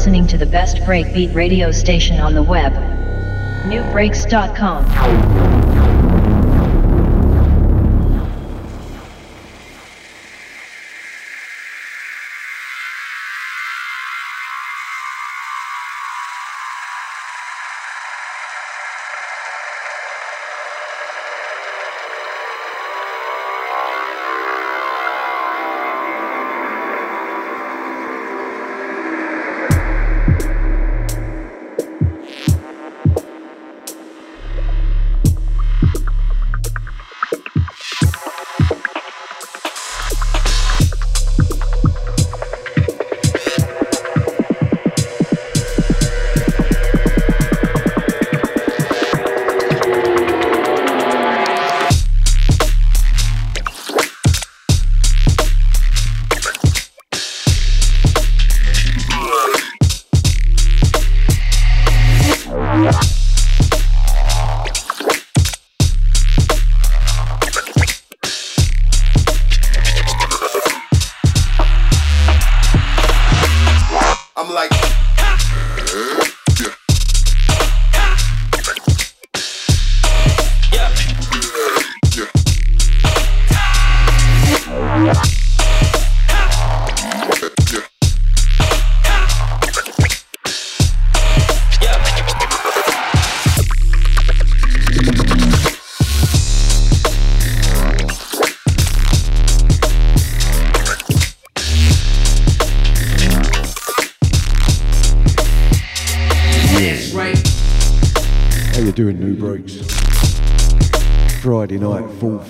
listening to the best breakbeat radio station on the web. Nubreaks.com.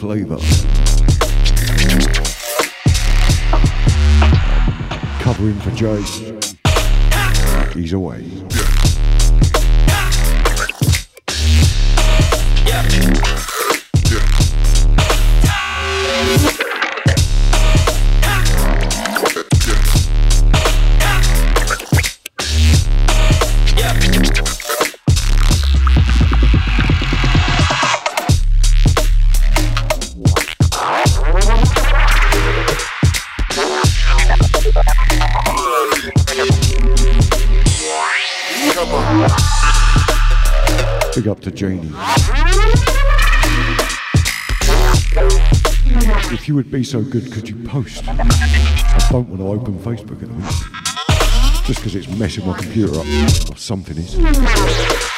night so good, could you post? I don't want to open Facebook at the minute. Just because it's messing my computer up. Or something is.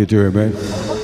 You doing, man?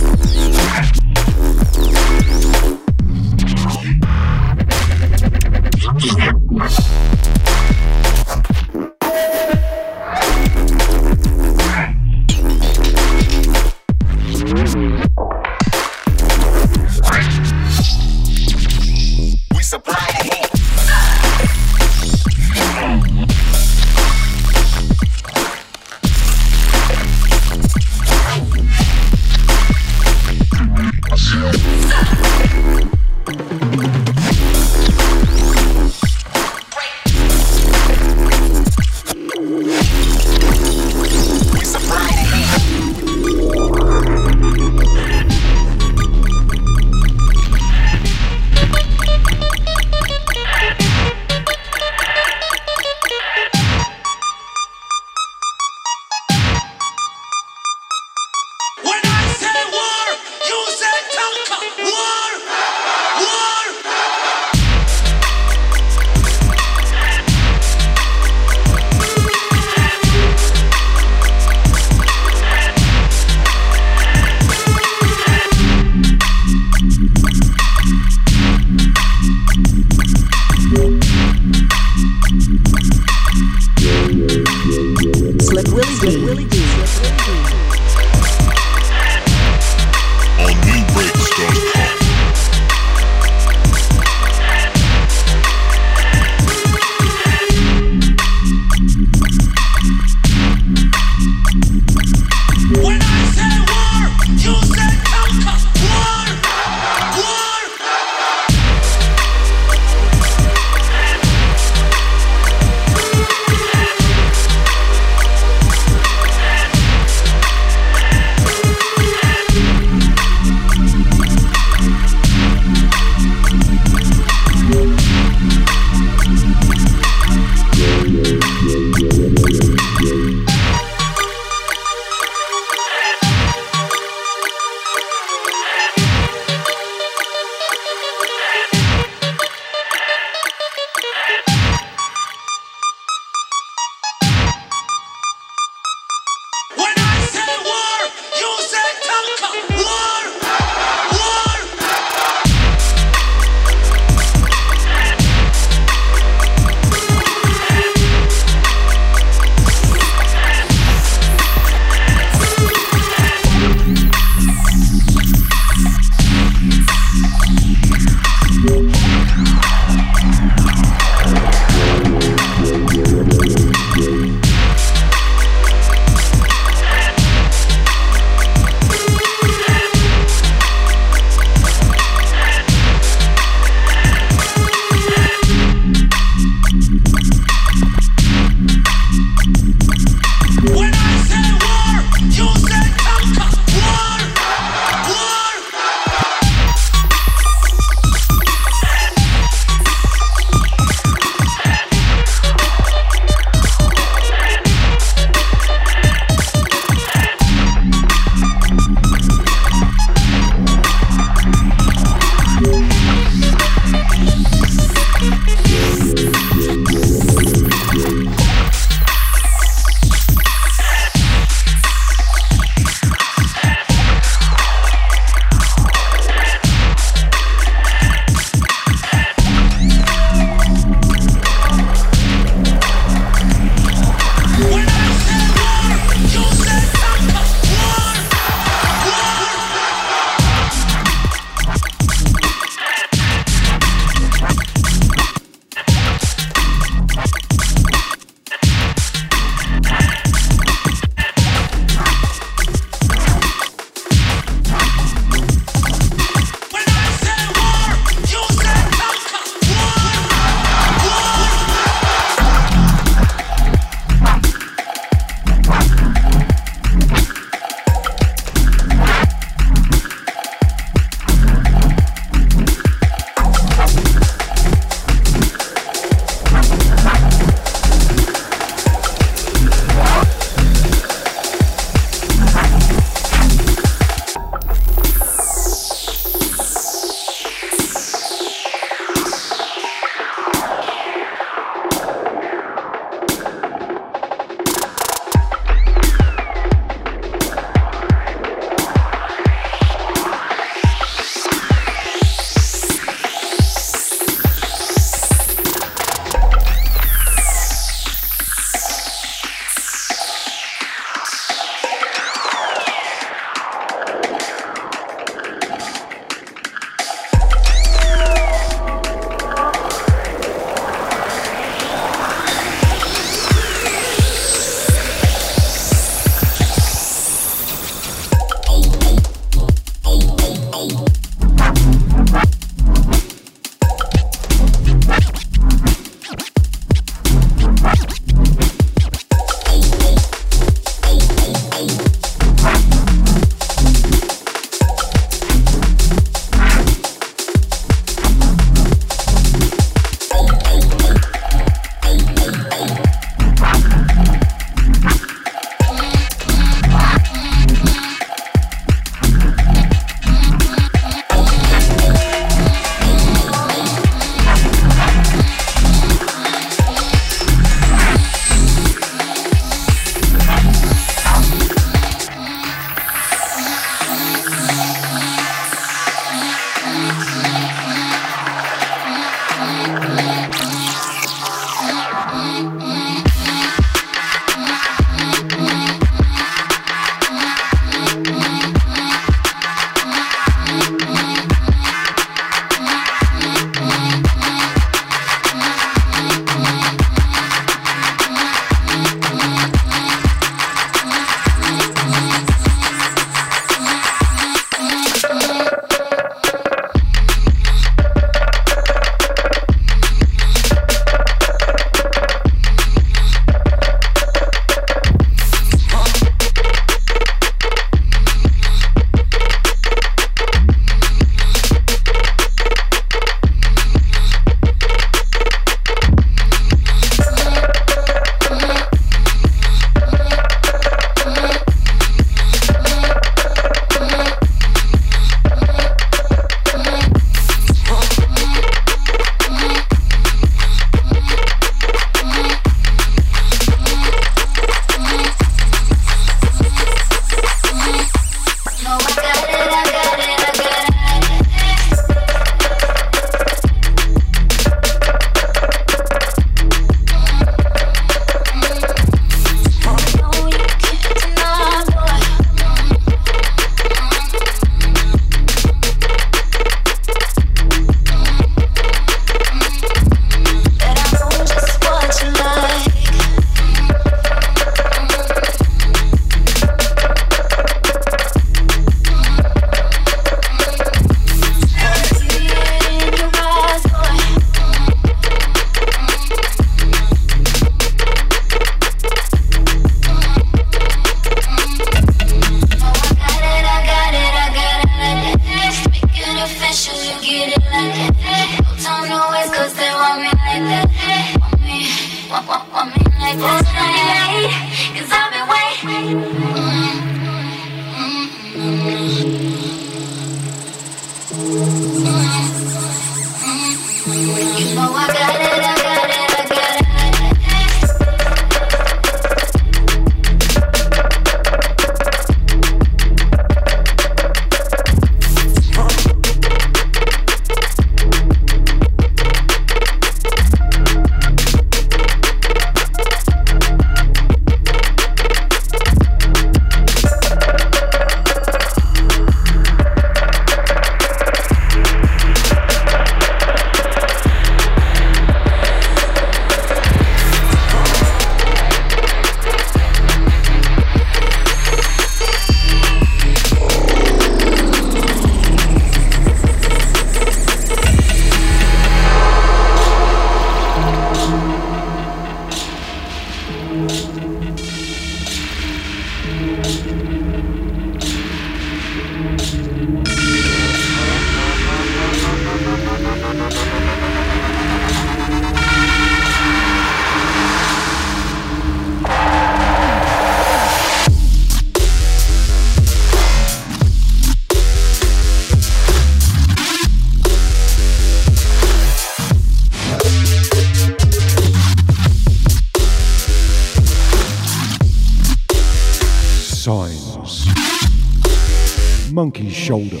Shoulder,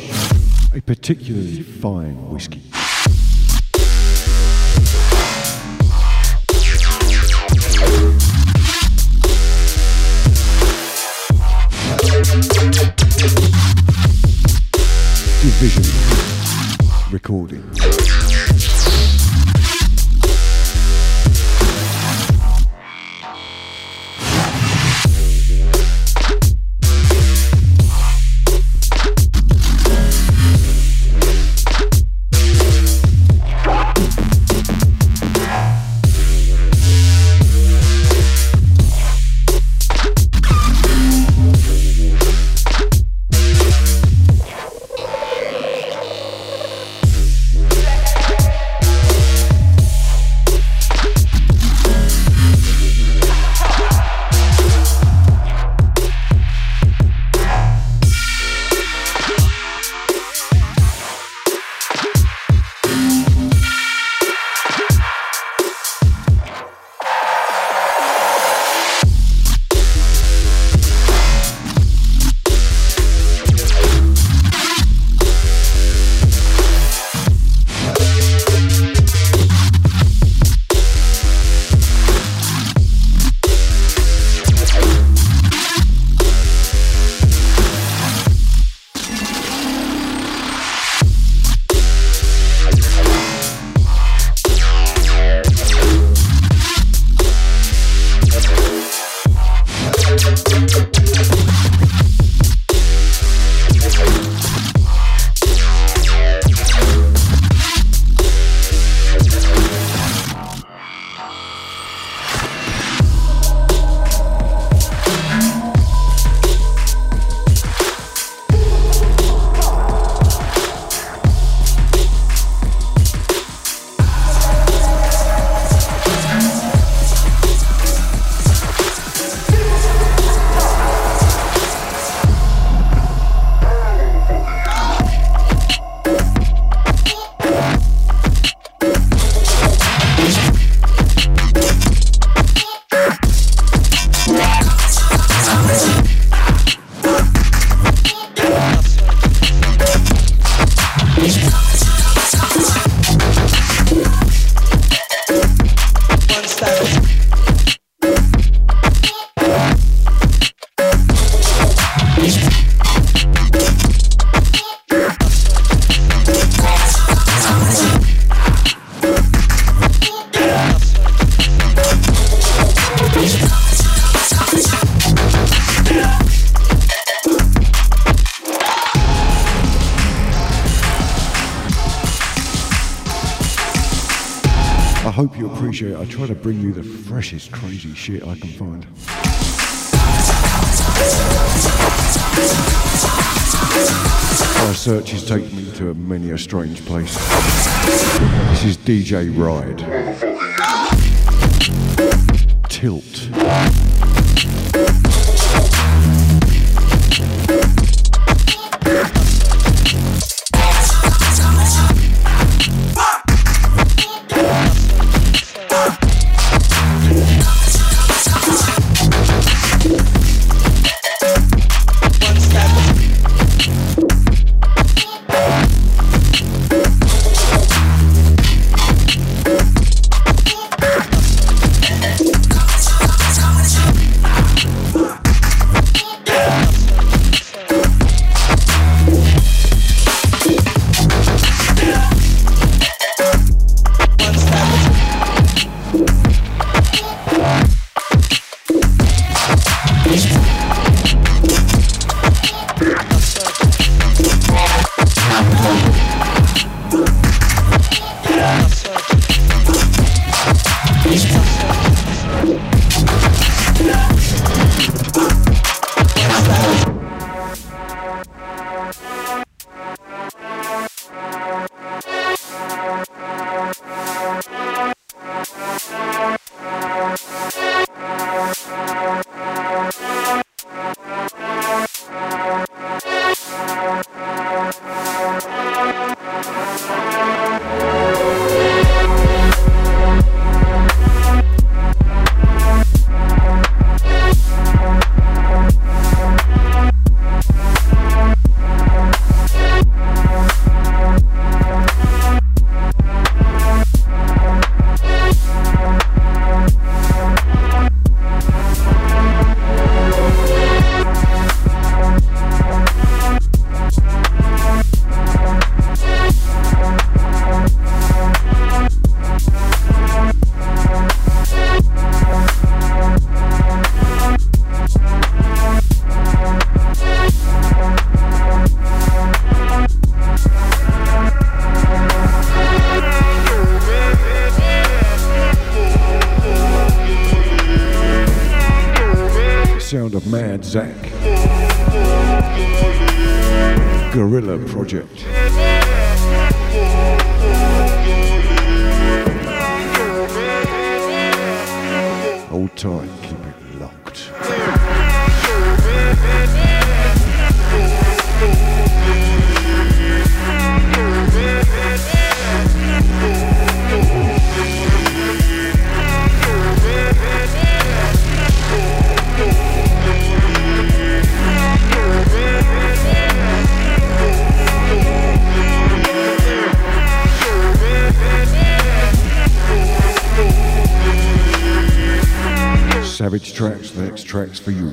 a particularly bring you the freshest crazy shit I can find. My searches take me to many a strange place. This is DJ Ride. Tilt. Tracks, for you.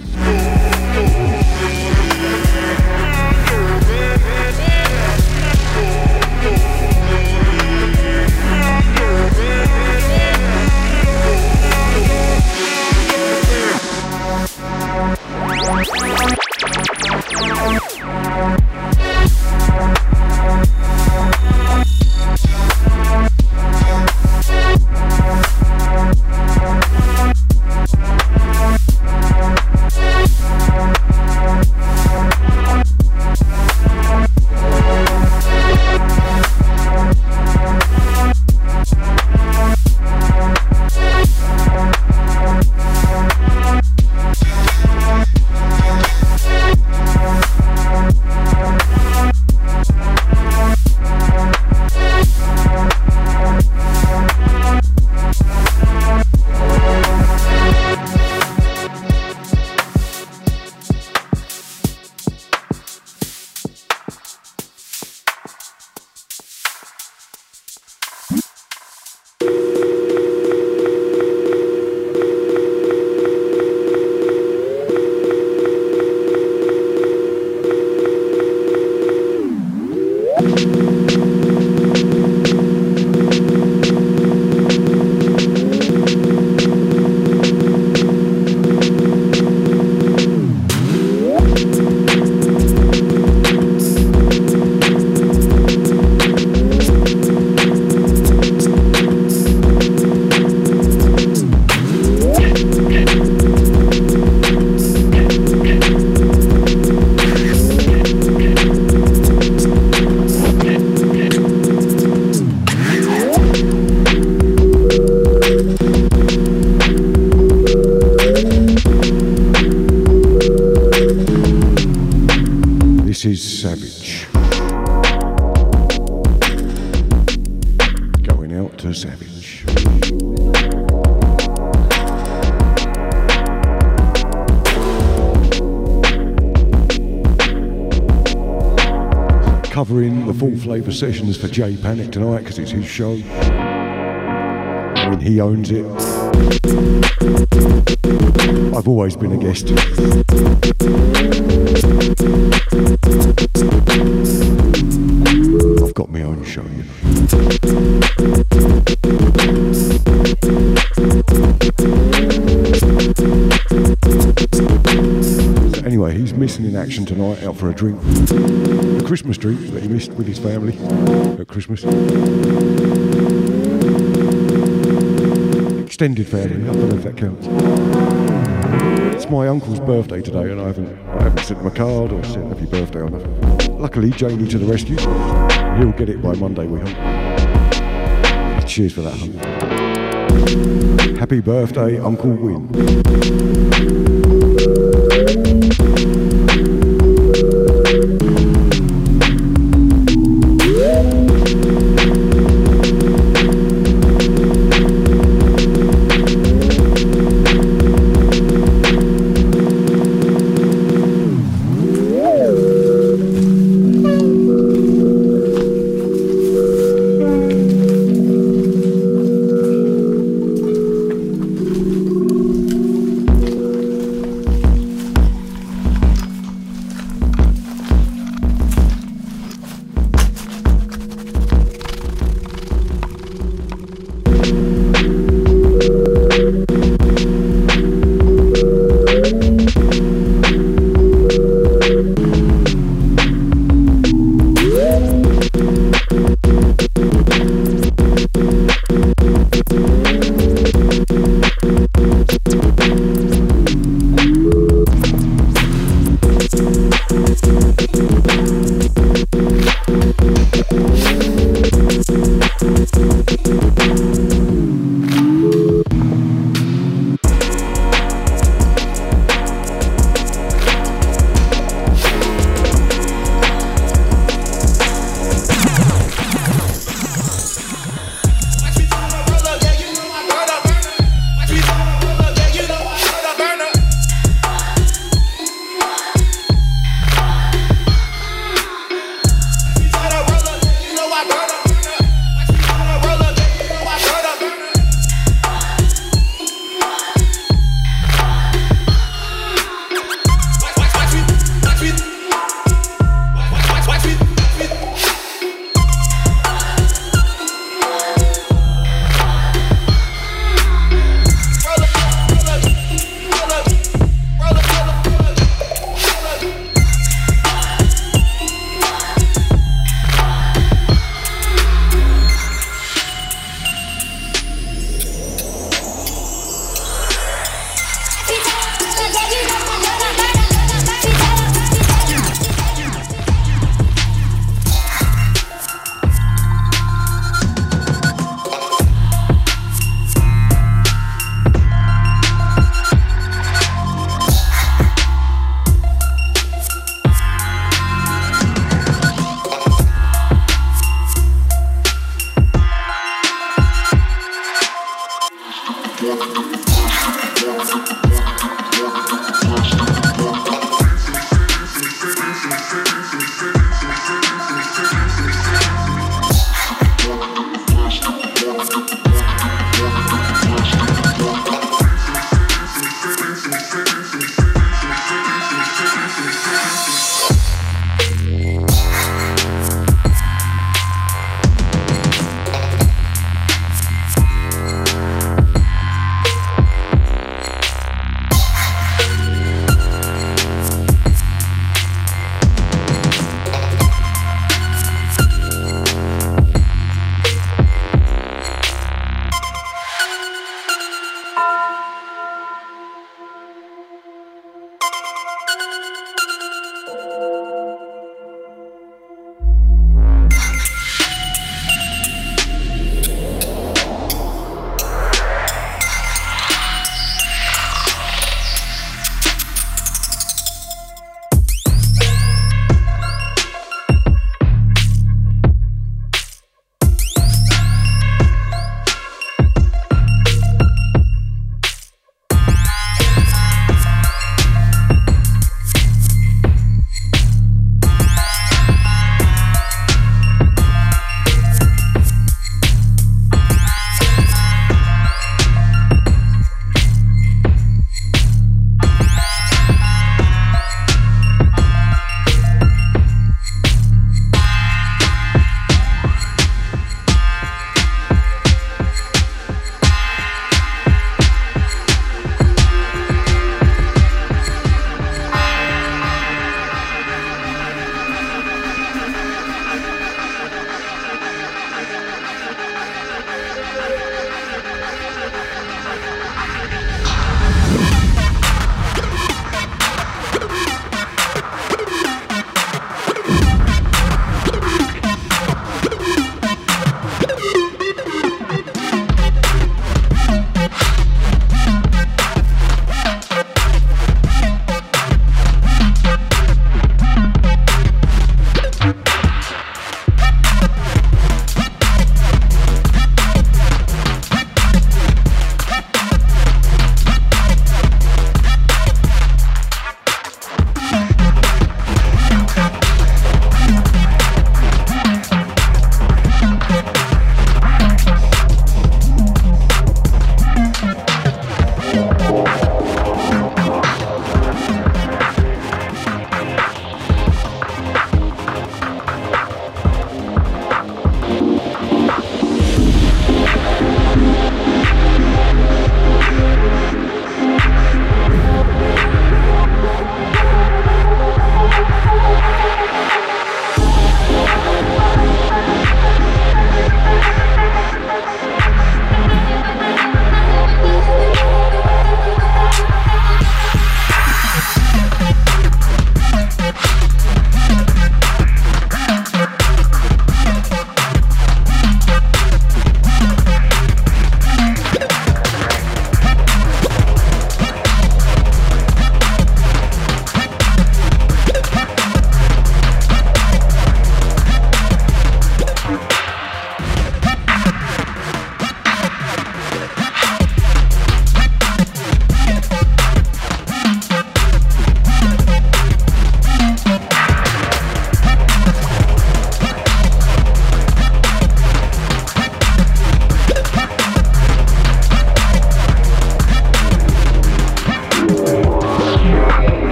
Sessions for Jay Panic tonight because it's his show. I mean, he owns it. I've always been a guest. I've got my own show, you know. Anyway, he's missing in action tonight, out for a drink. Tree that he missed with his family at Christmas. Extended family, I don't know if that counts. It's my uncle's birthday today, and I haven't, I haven't sent him a card or sent happy birthday or nothing. Luckily, Janie to the rescue. He'll get it by Monday, we hope. Cheers for that, hun. Happy birthday, Uncle Win.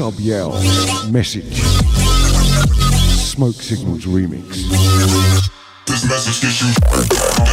Sub Yell Message Smoke Signals Remix. This message gets you.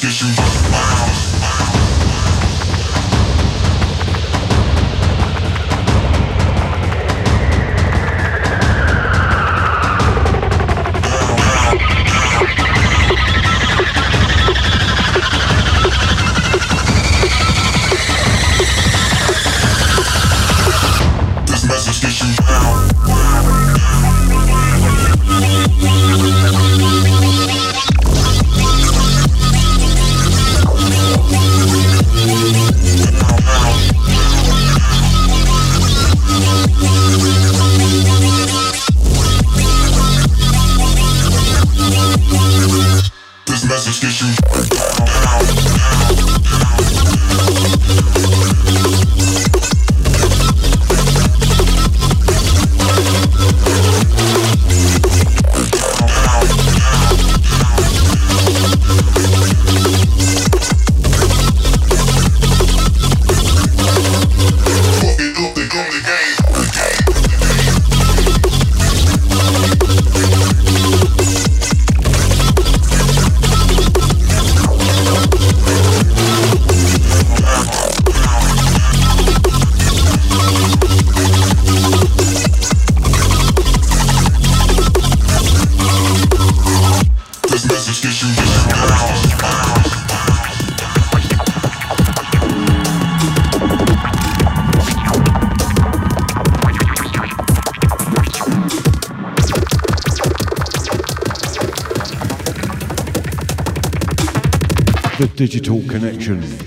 Get you. Digital Connection.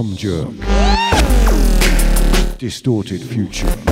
Some Jerk. Distorted Future.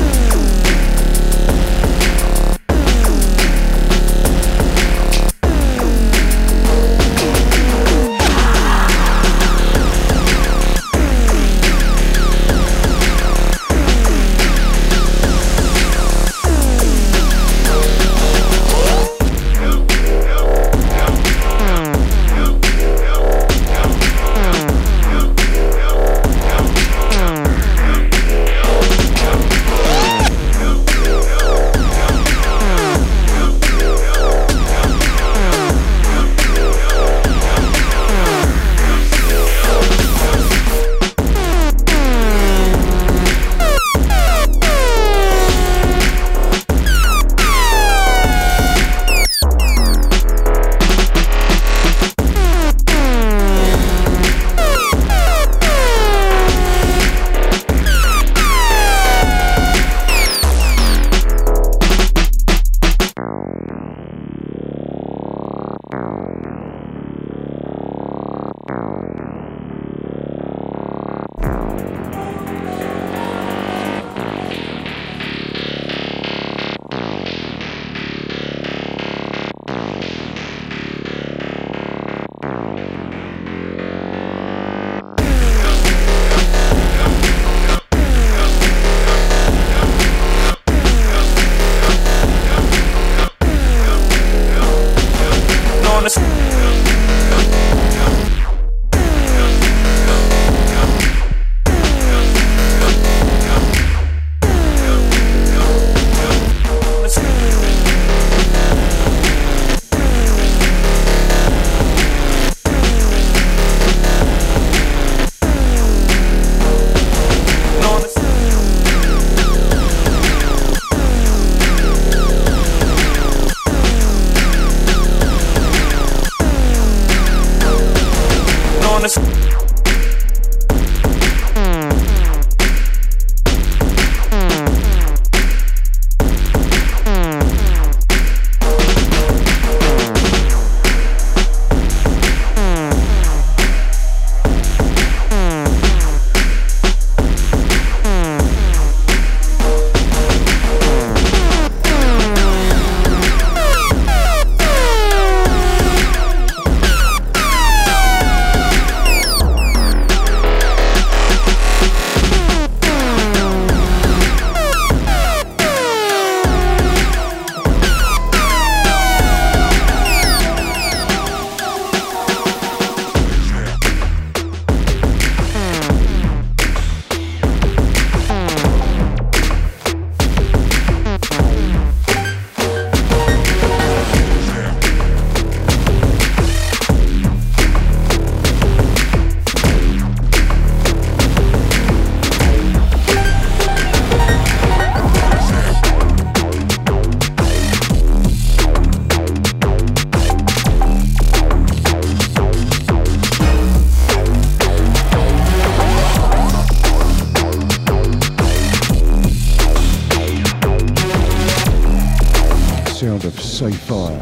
Sapphire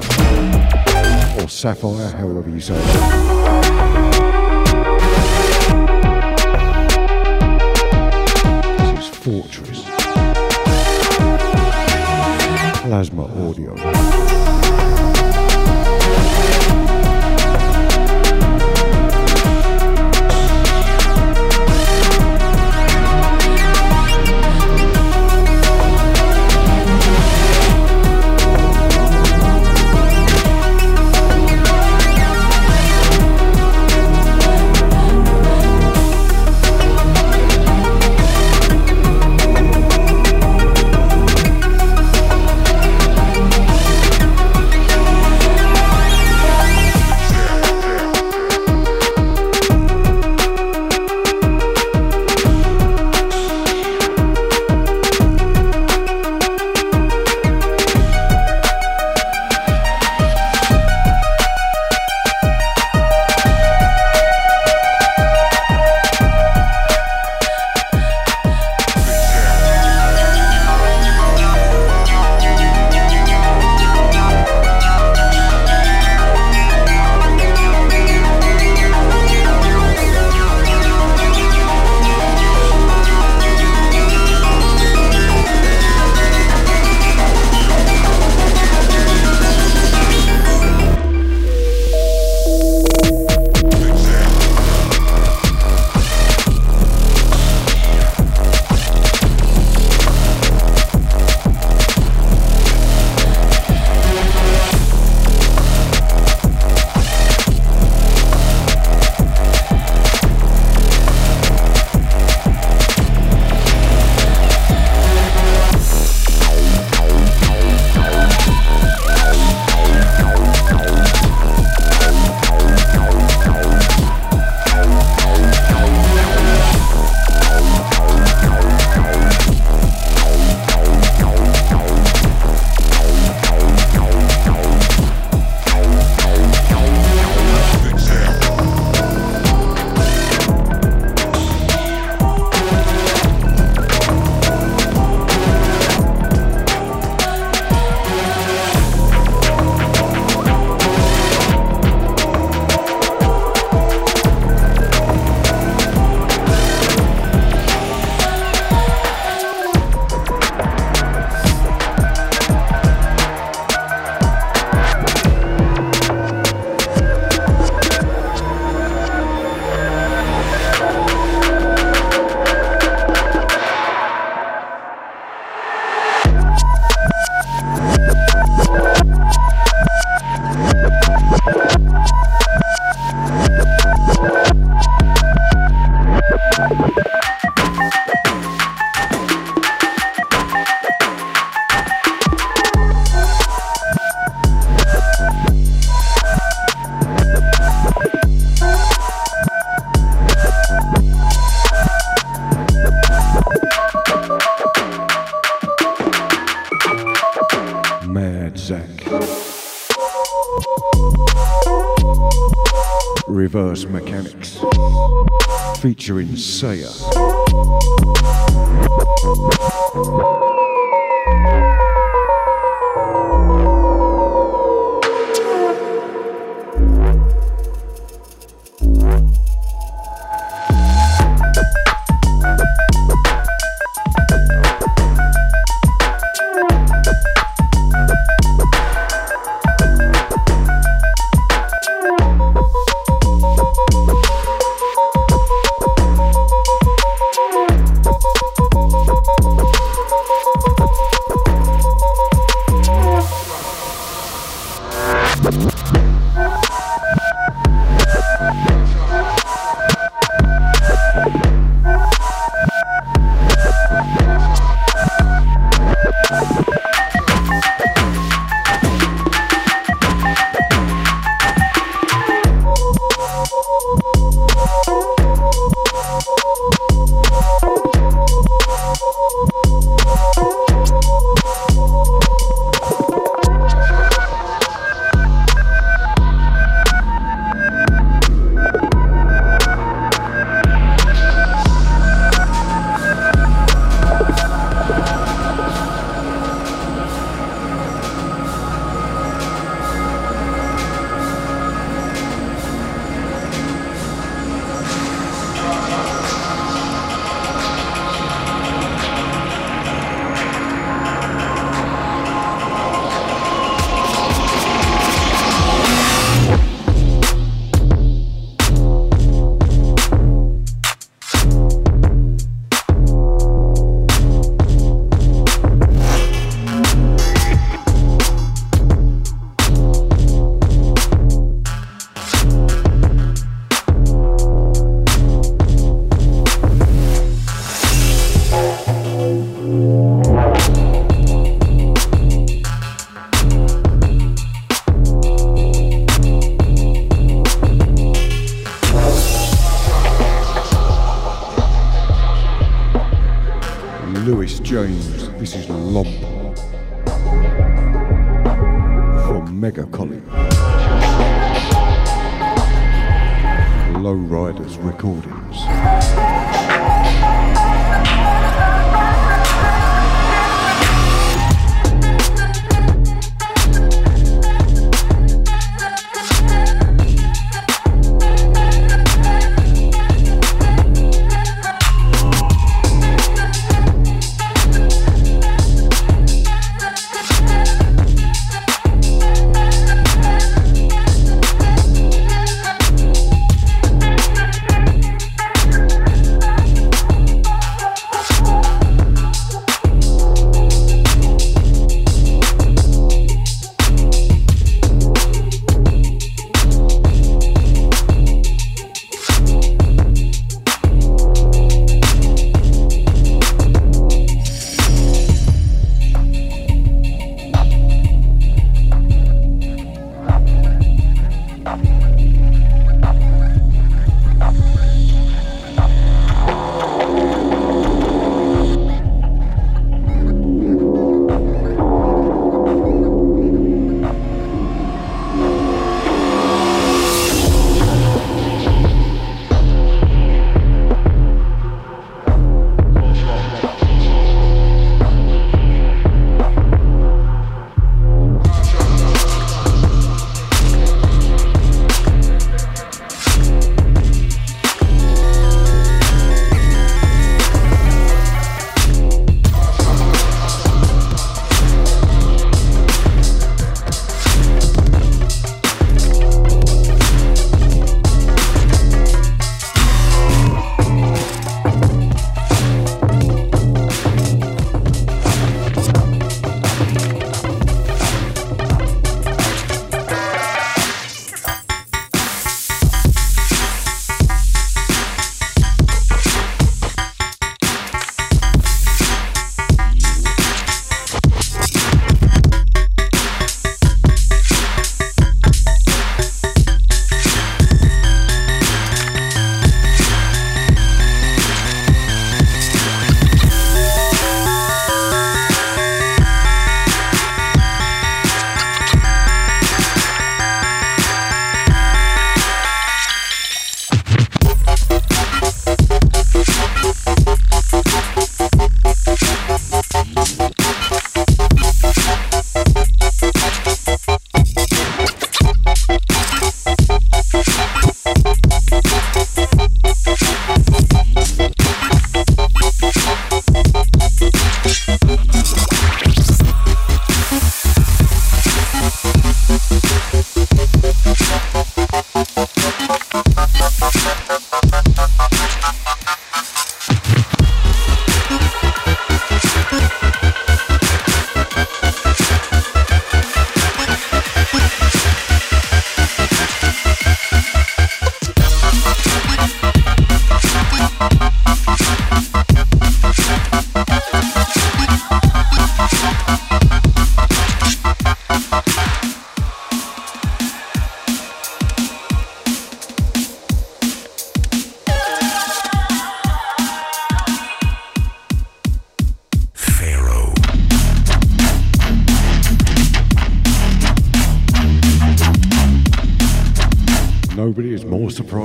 or Sapphire, however you say it. This is Fortress. Plasma audio. Reverse Mechanics. Featuring Saya.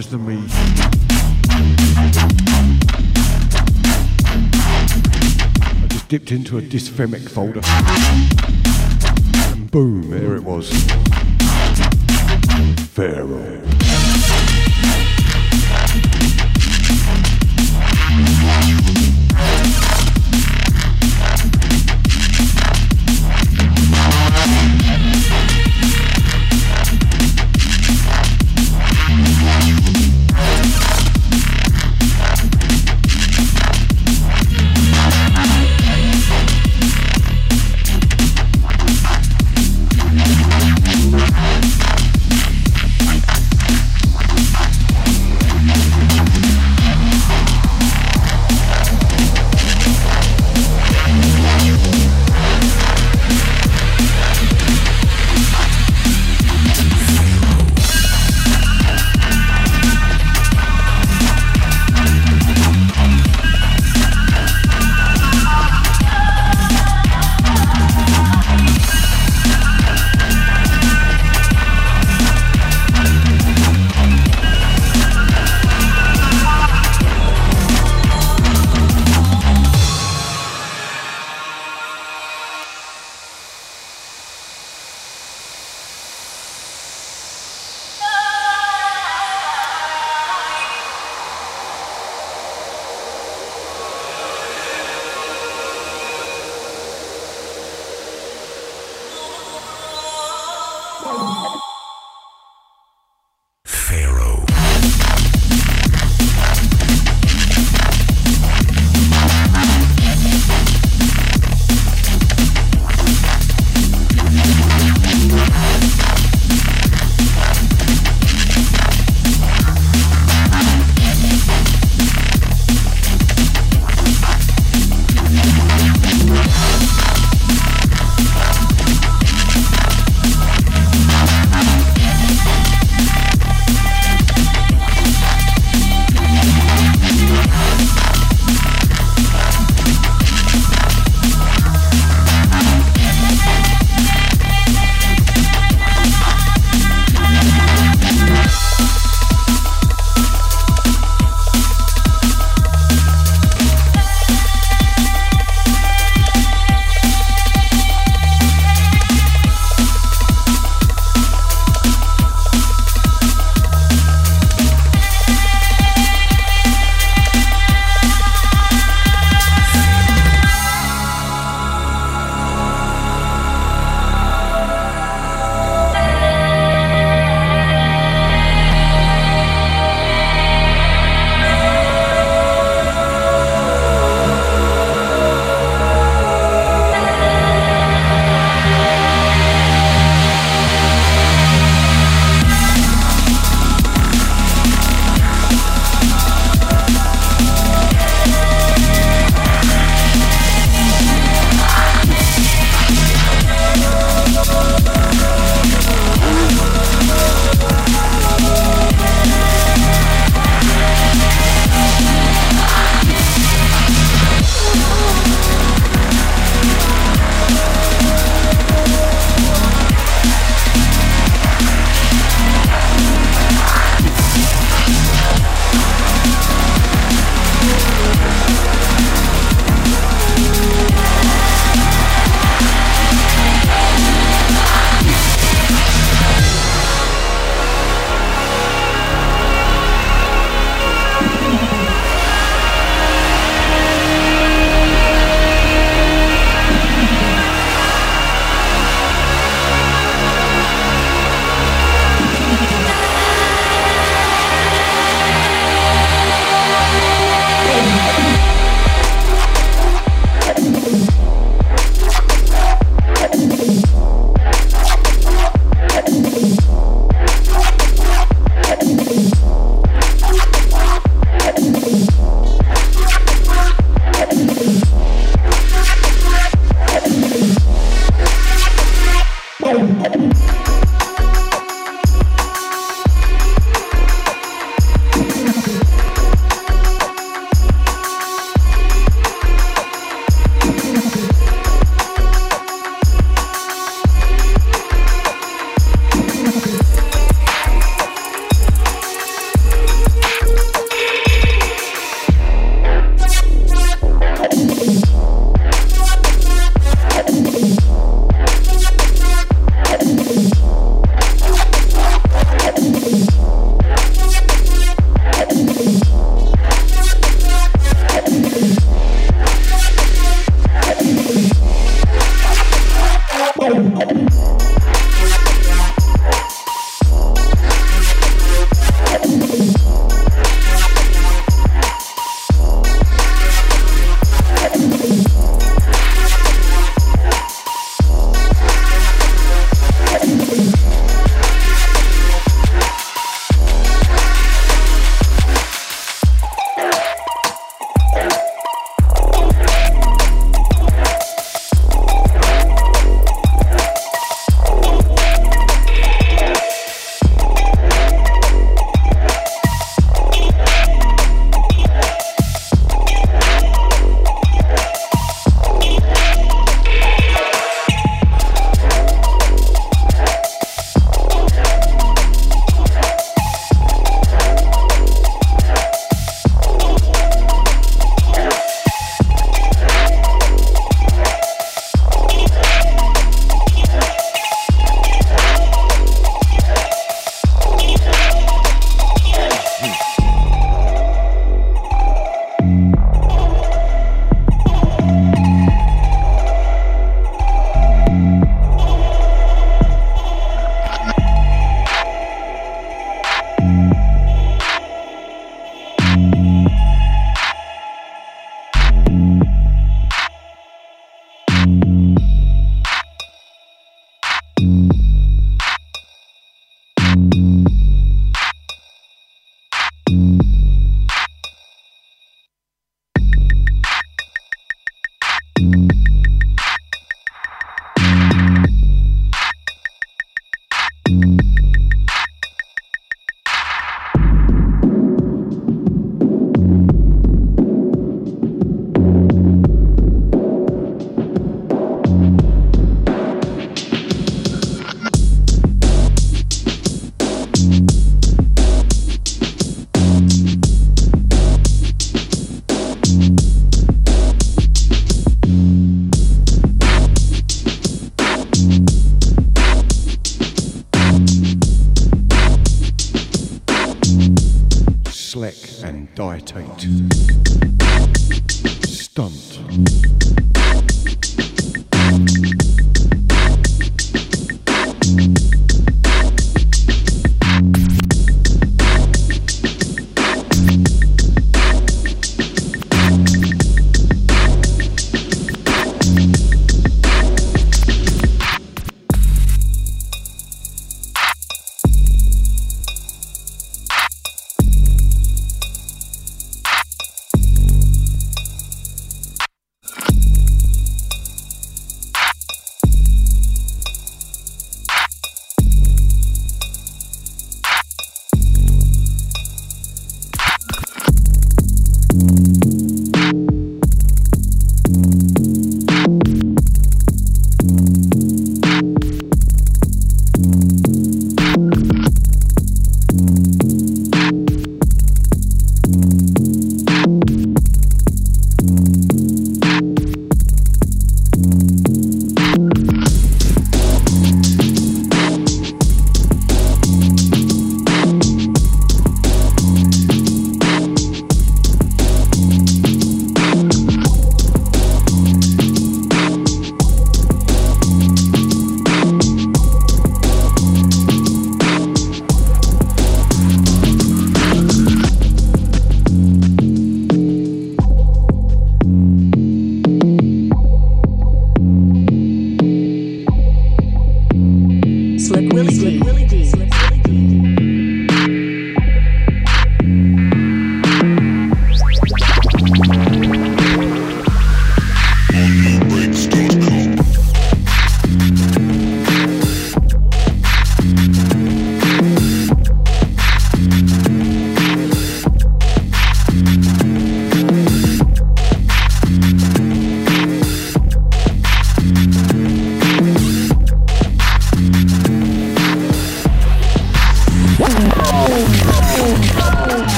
Than me. I just dipped into a dysphemic folder. And boom, there it was.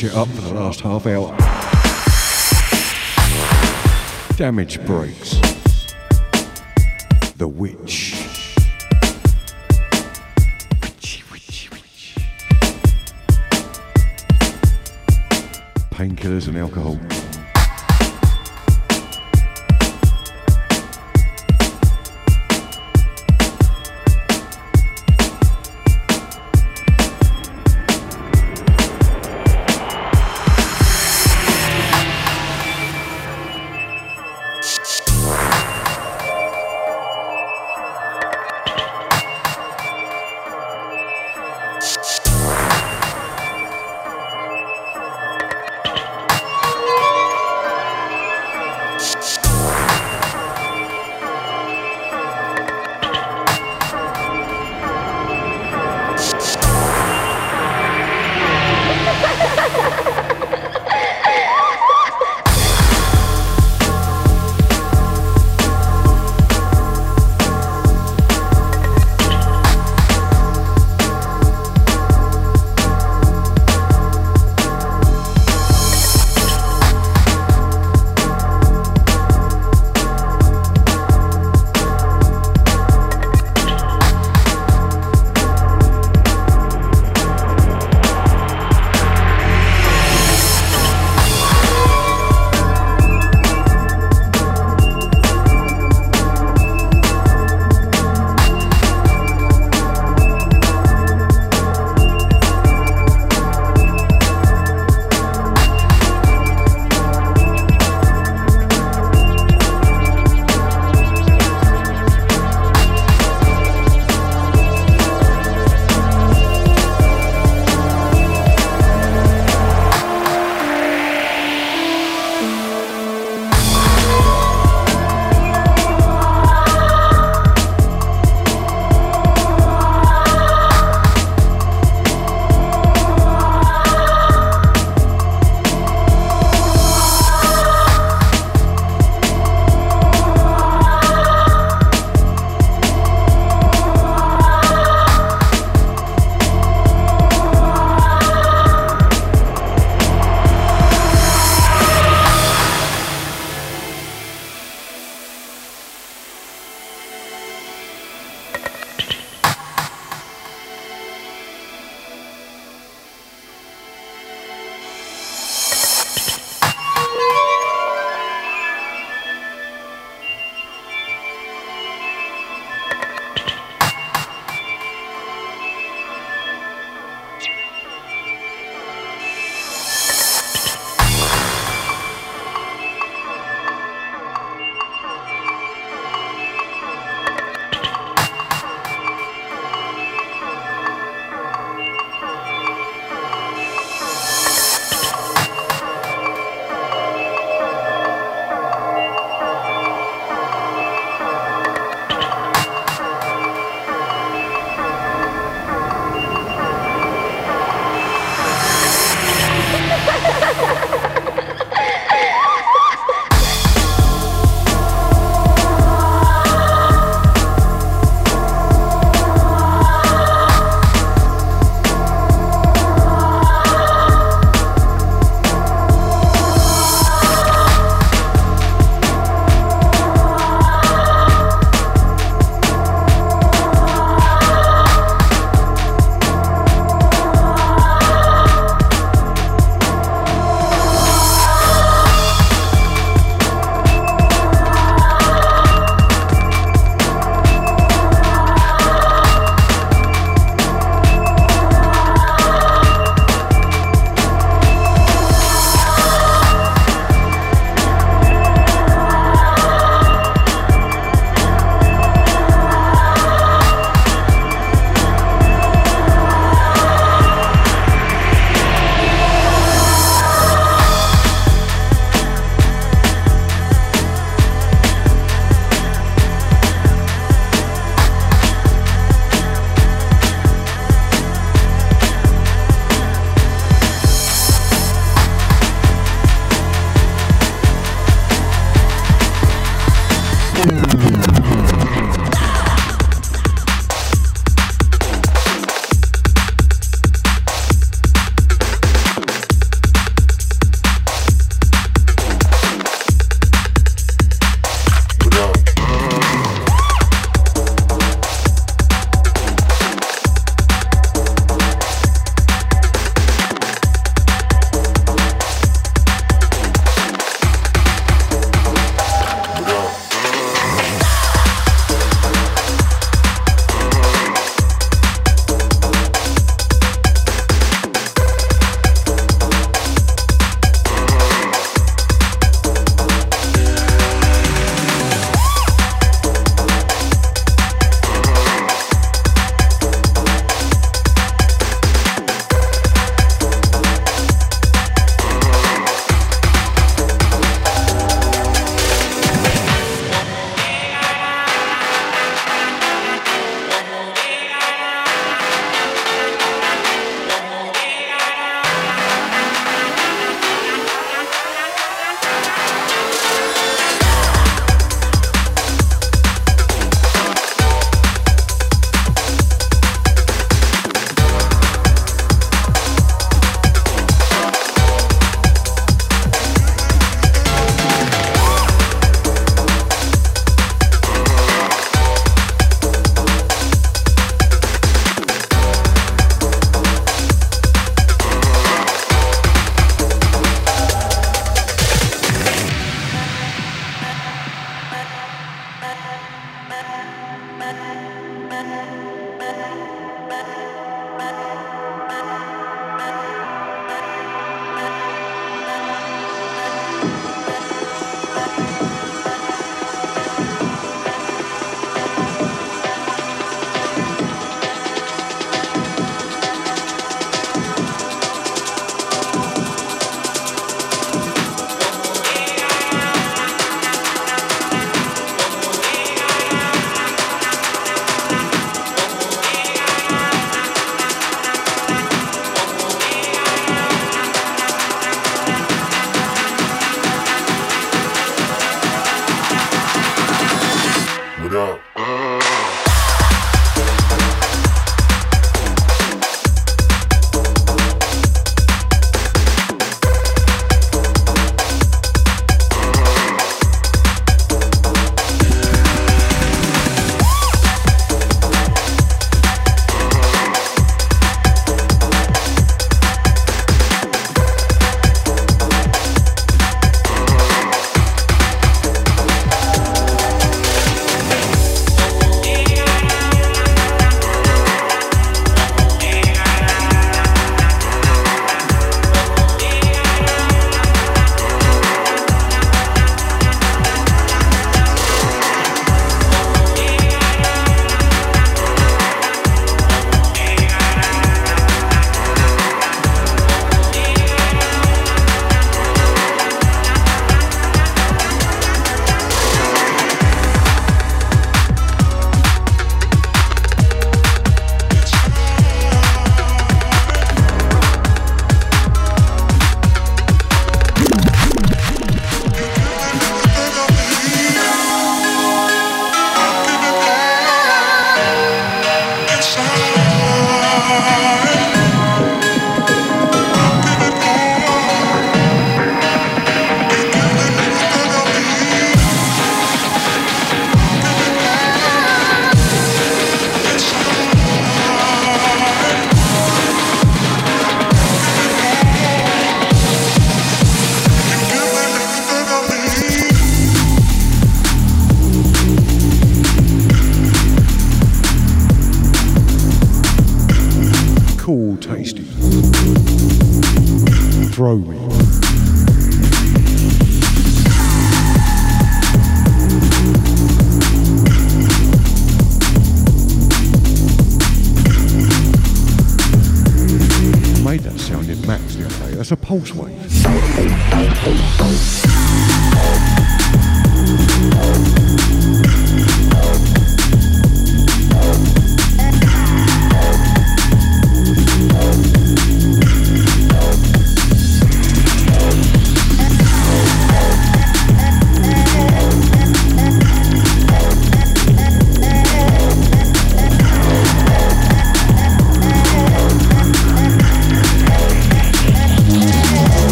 Switch it up for the last half hour. Damage breaks. The Witch. Painkillers and alcohol.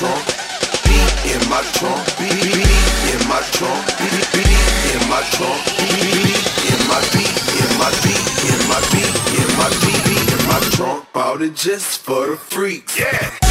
trunk, beat in my trunk, beat in my trunk, beat in my trunk, beat in my beat, in my beat, in my beat, in my beat, in my trunk. Bought it just for the freaks. Yeah.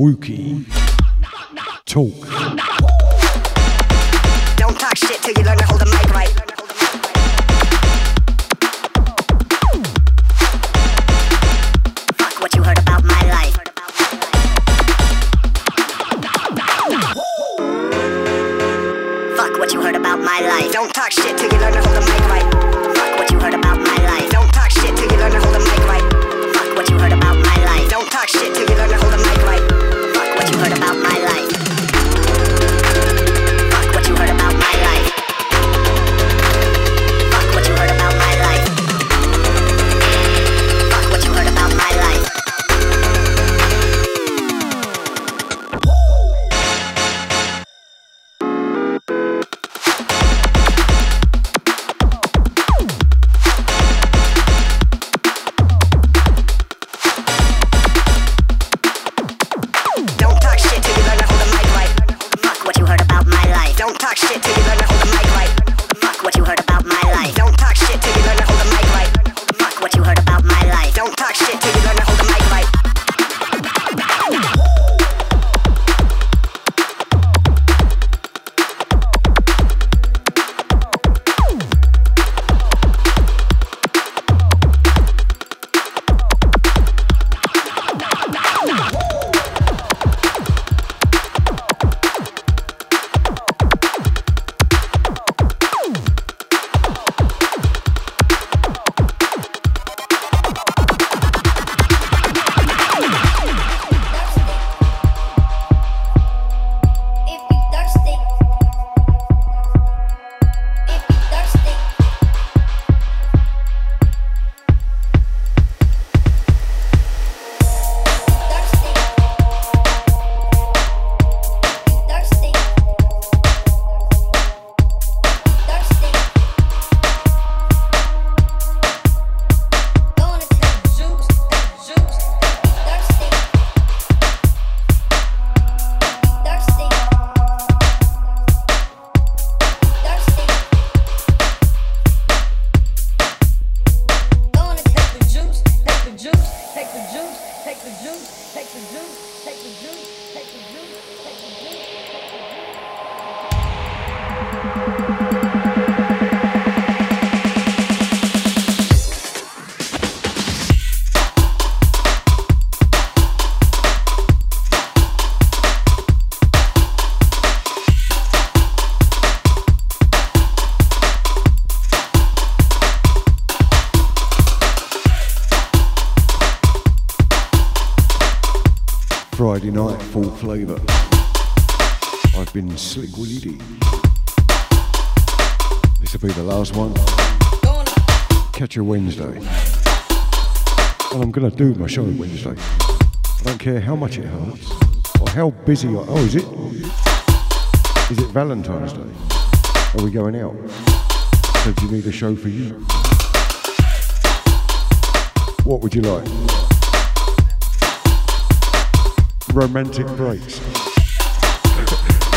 Wookie. Talk. Flavour. I've been Slick D. This will be the last one. Catch you Wednesday. And I'm to do my show on Wednesday. I don't care how much it hurts or how busy I. Oh, is it? Is it Valentine's Day? Are we going out? So do you need a show for you? What would you like? Romantic breaks.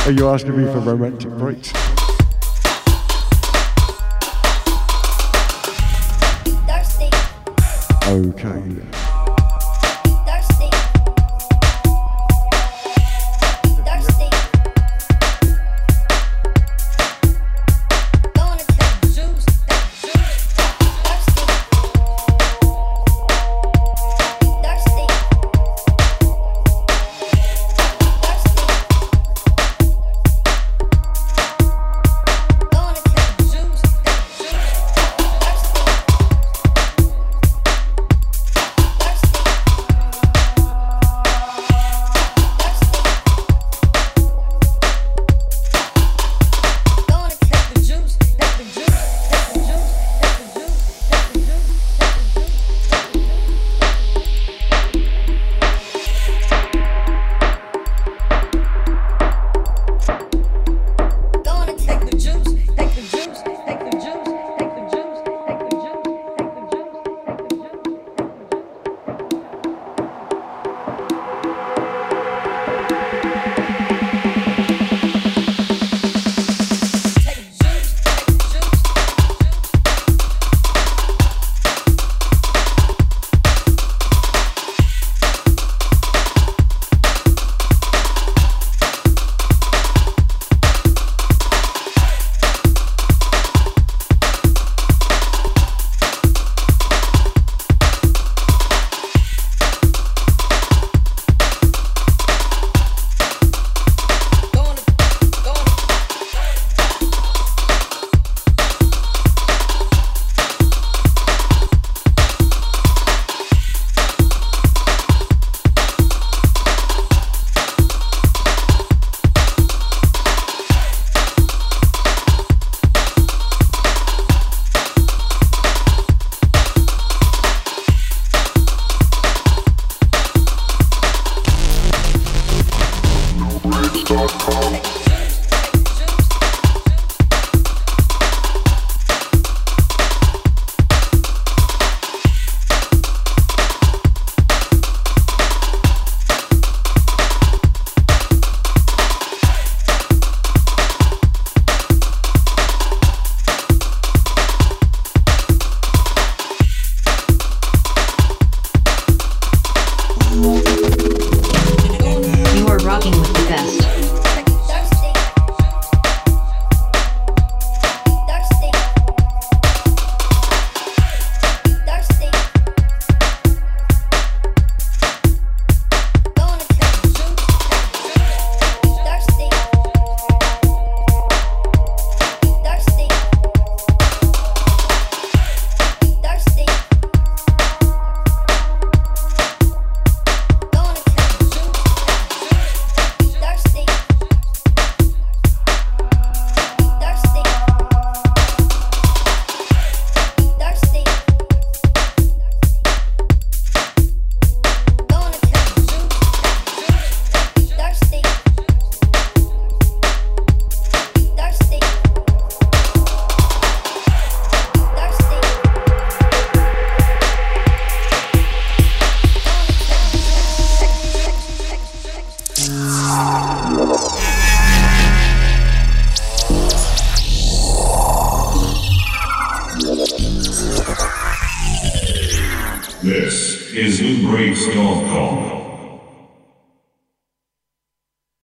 Are you asking me for romantic breaks? Thirsty, Okay.